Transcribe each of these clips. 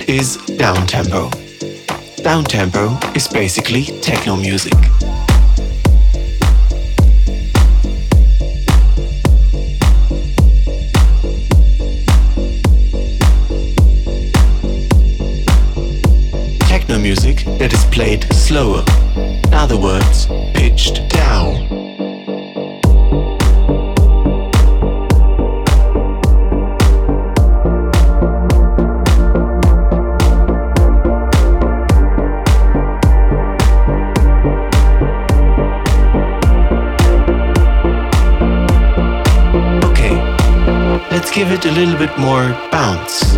what is downtempo? Downtempo is basically techno music. Techno music that is played slower, little bit more bounce.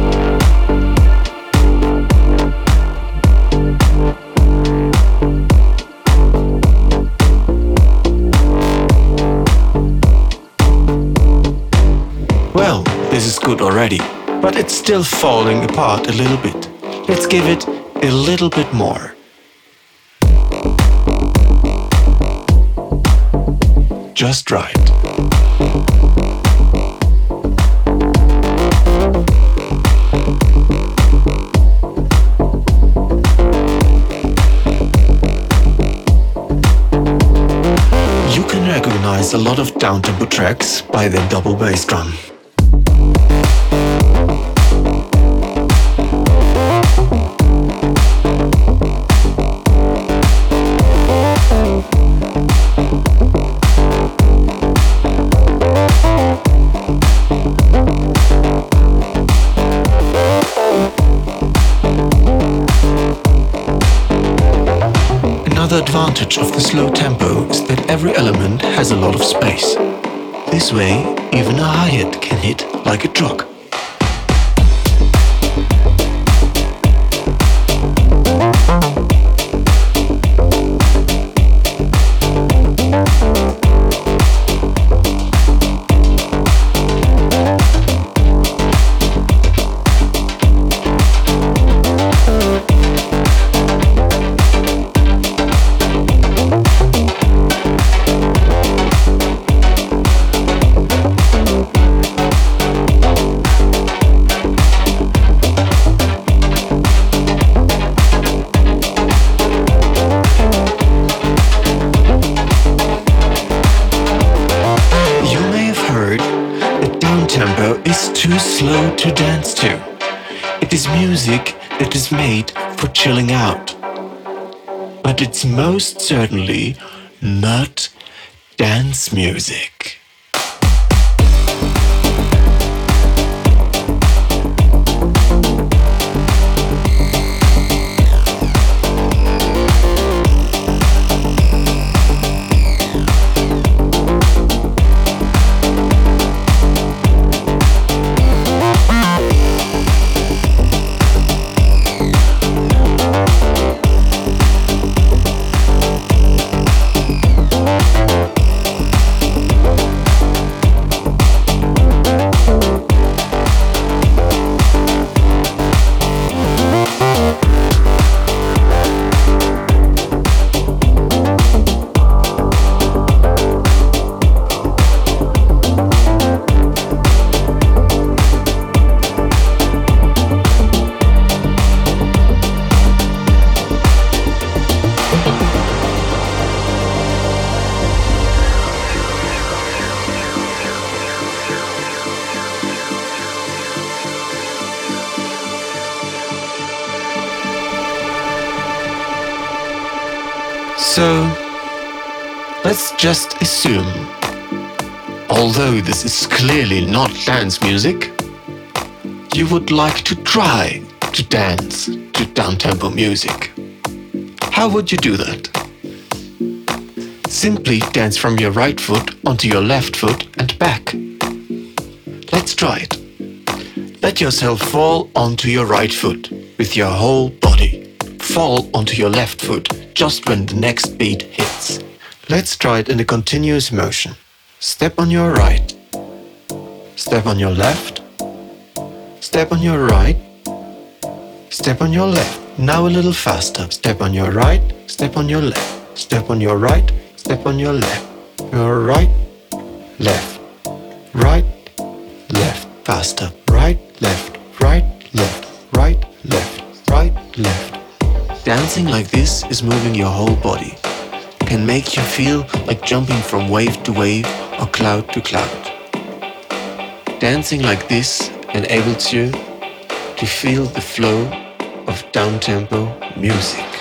Well, this is good already, but it's still falling apart a little bit. Let's give it a little bit more. Just right. A lot of downtempo tracks by the double bass drum. Advantage of the slow tempo is that every element has a lot of space. This way, even a hi-hat can hit like a truck. To dance to. It is music that is made for chilling out. But it's most certainly not dance music. Just assume, although this is clearly not dance music, you would like to try to dance to downtempo music. How would you do that? Simply dance from your right foot onto your left foot and back. Let's try it. Let yourself fall onto your right foot with your whole body. Fall onto your left foot just when the next beat hits. Let's try it in a continuous motion. Step on your right, step on your left, step on your right, step on your left. Now a little faster. Step on your right, step on your left, step on your right, step on your left. Your right, left, right, left. Faster. Right, left, right, left, right, left, right, left. Dancing like this is moving your whole body. Can make you feel like jumping from wave to wave or cloud to cloud. Dancing like this enables you to feel the flow of downtempo music.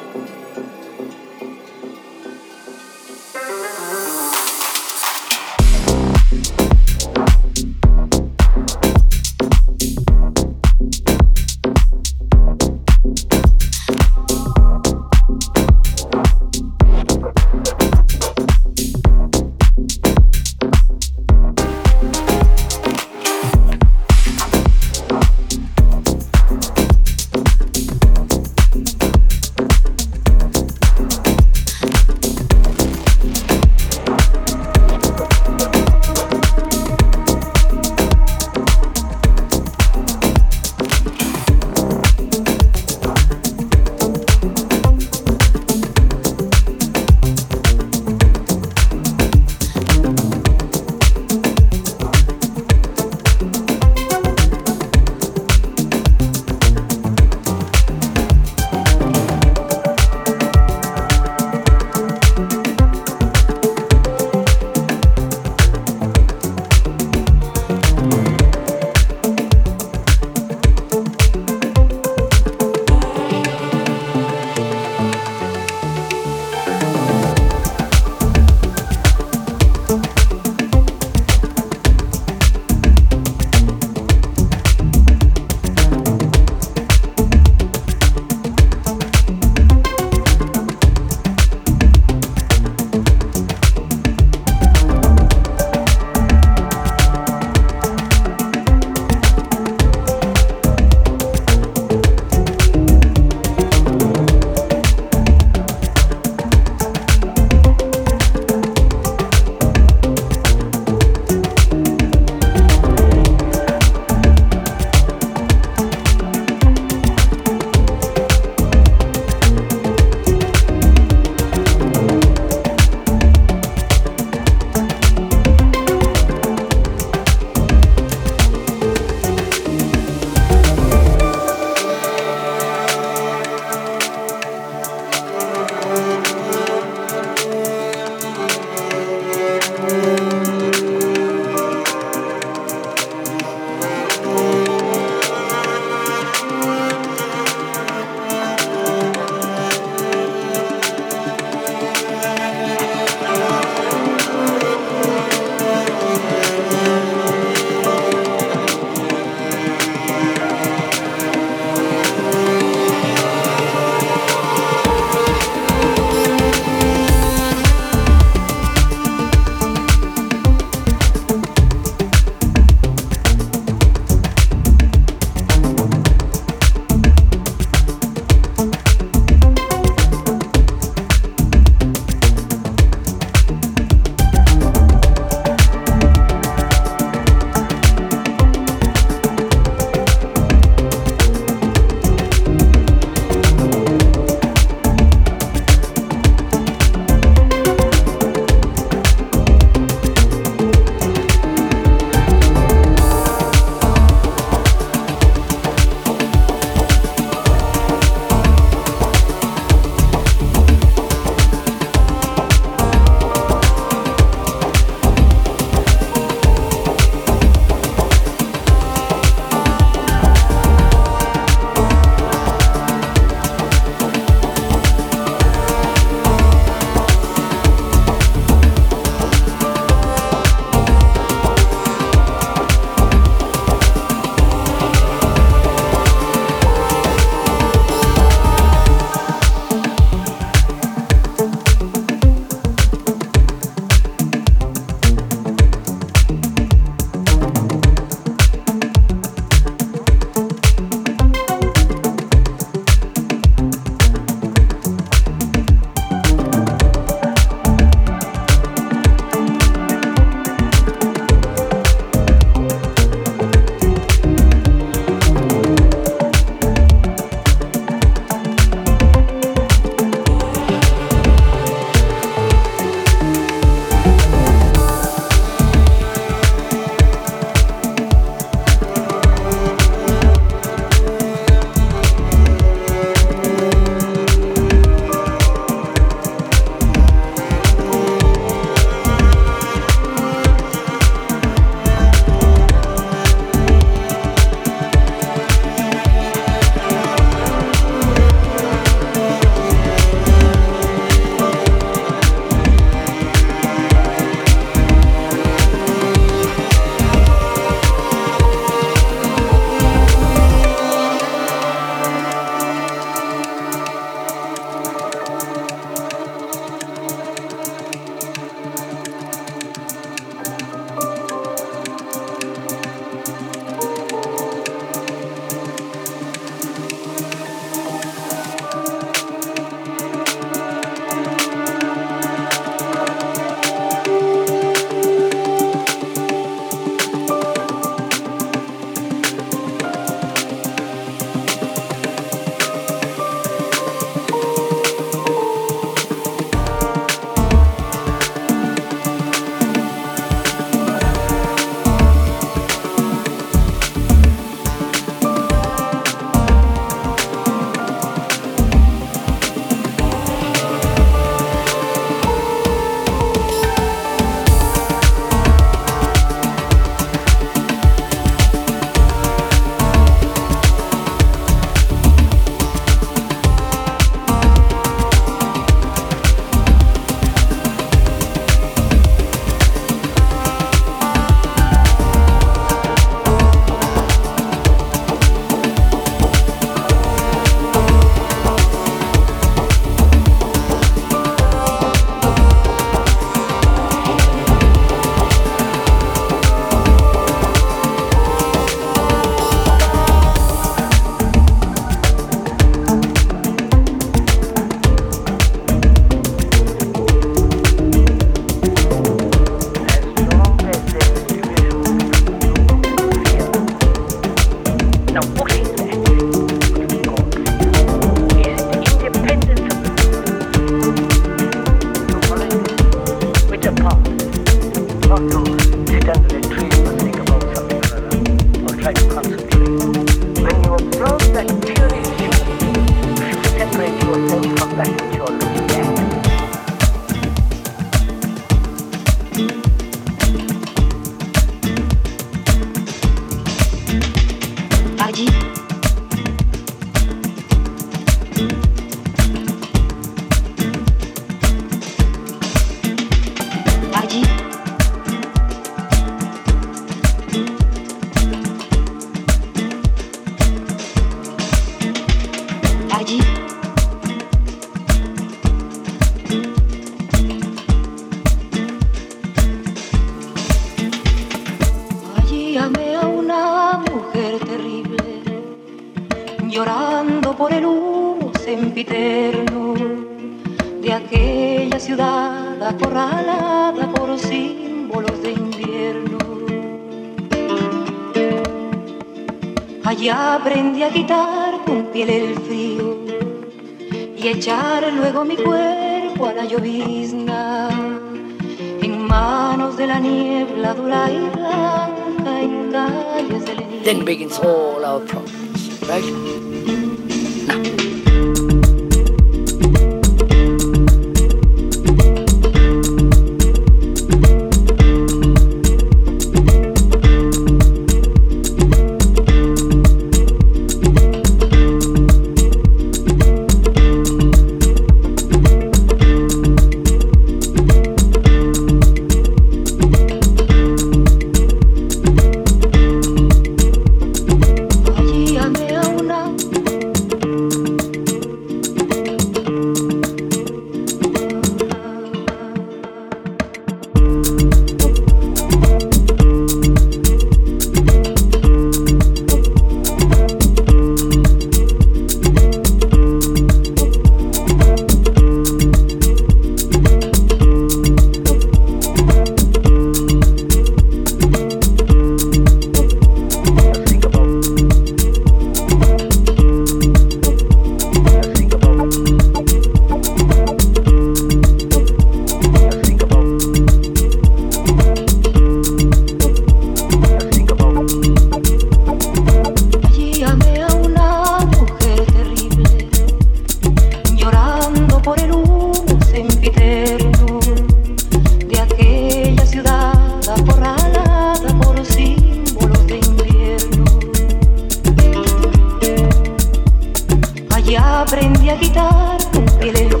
y aprendí a agitar el río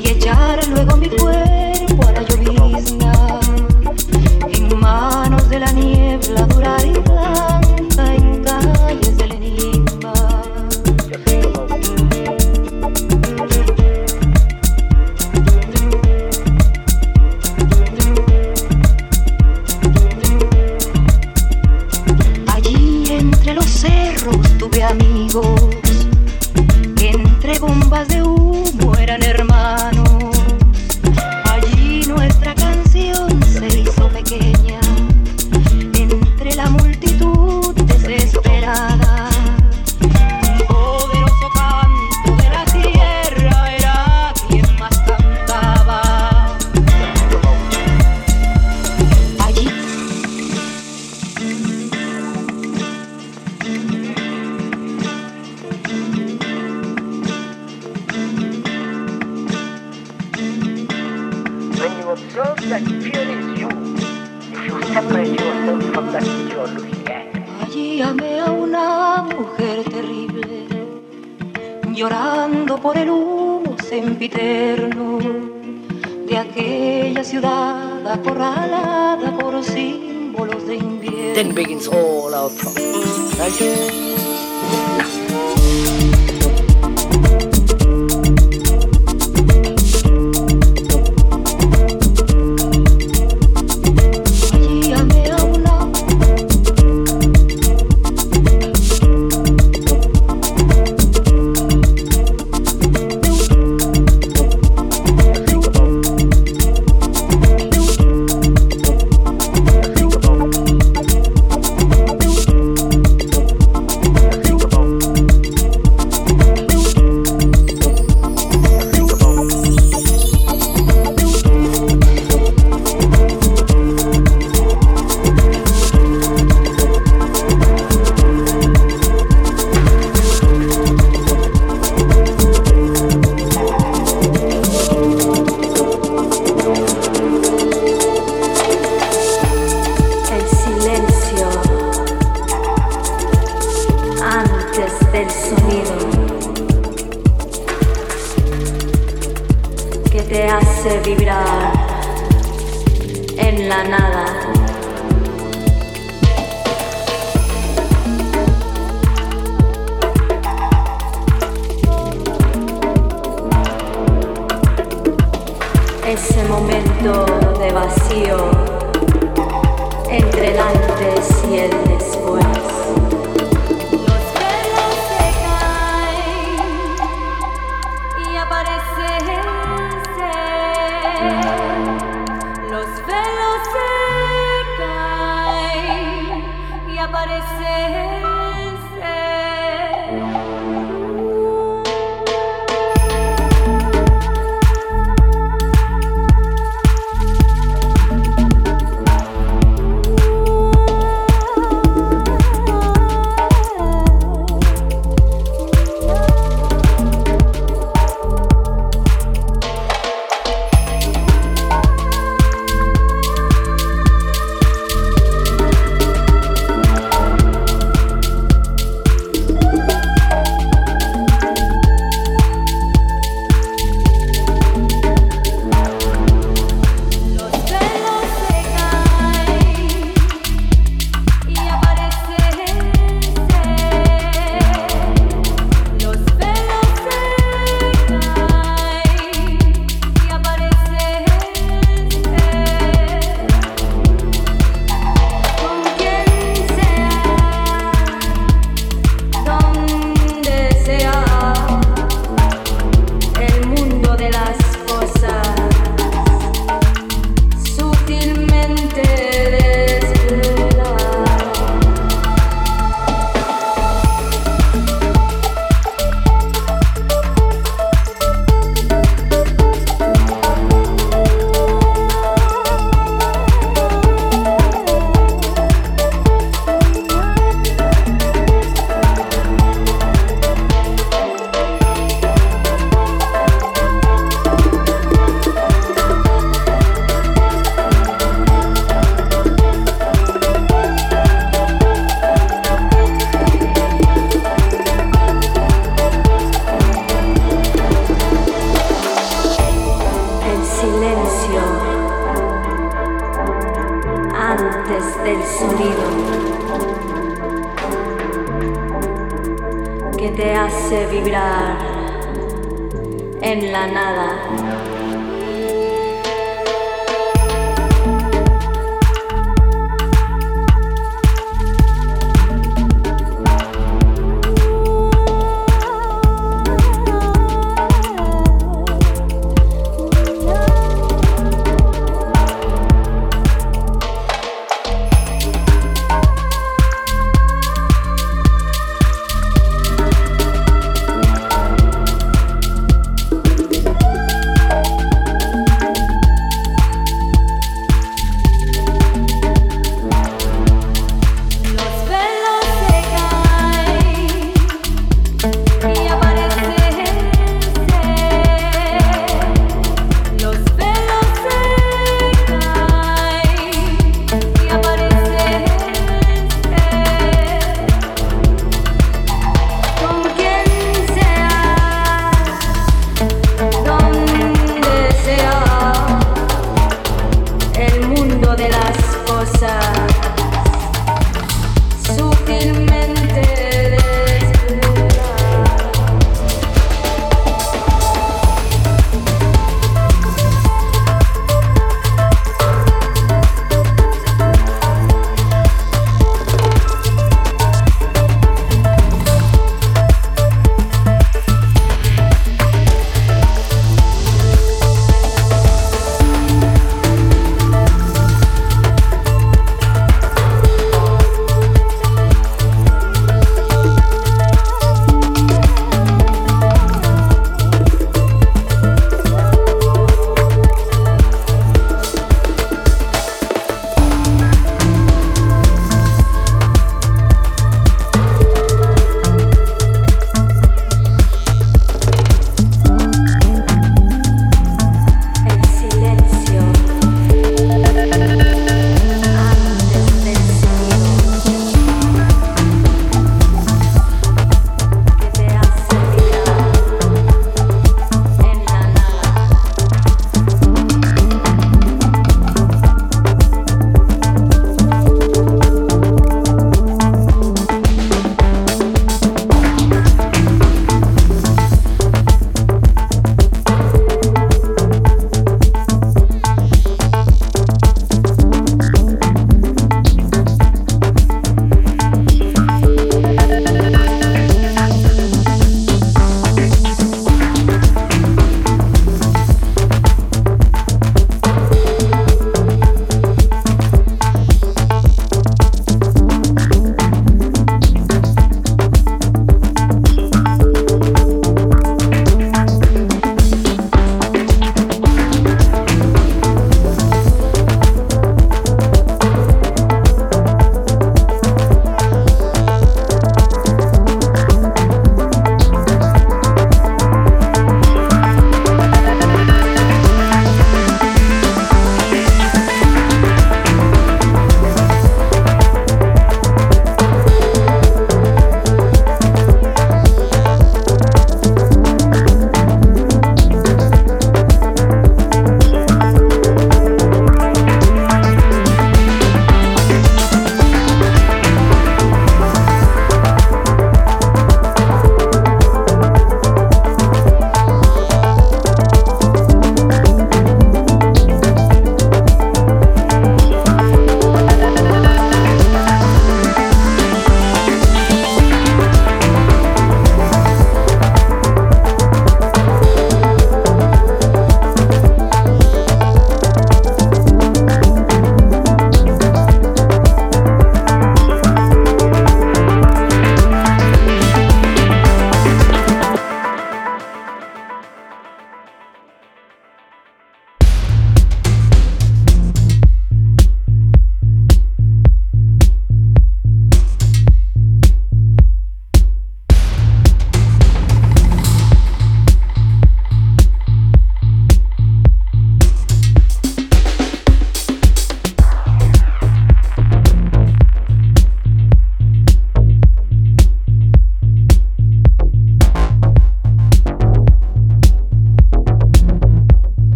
y echar luego mi cuerpo.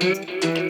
As I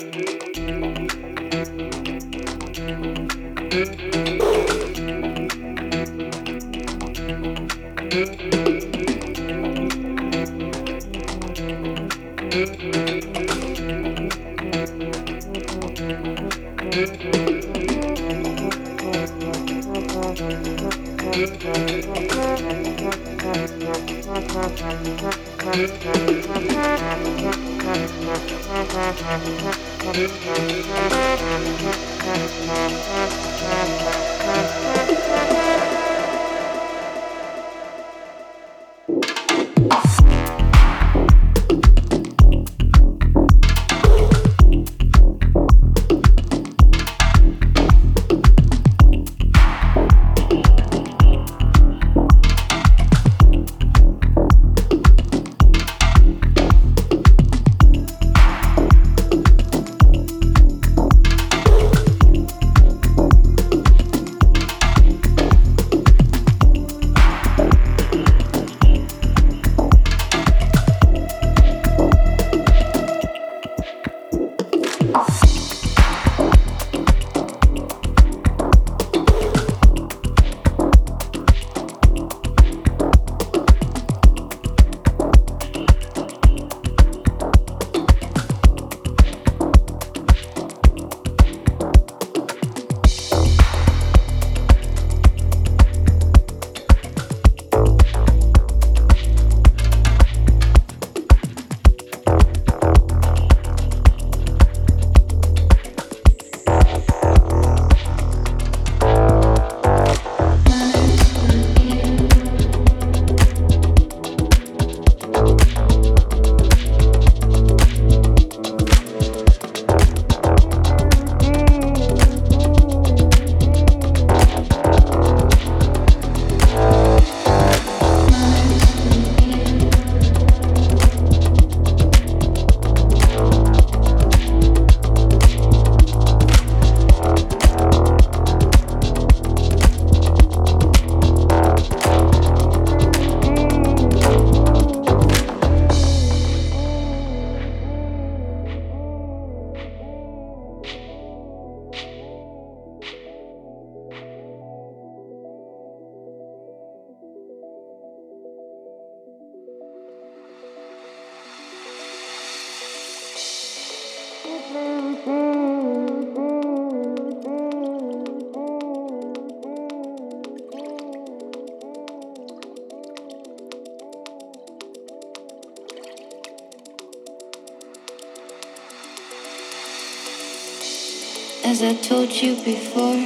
told you before,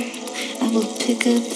I will pick up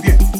bien.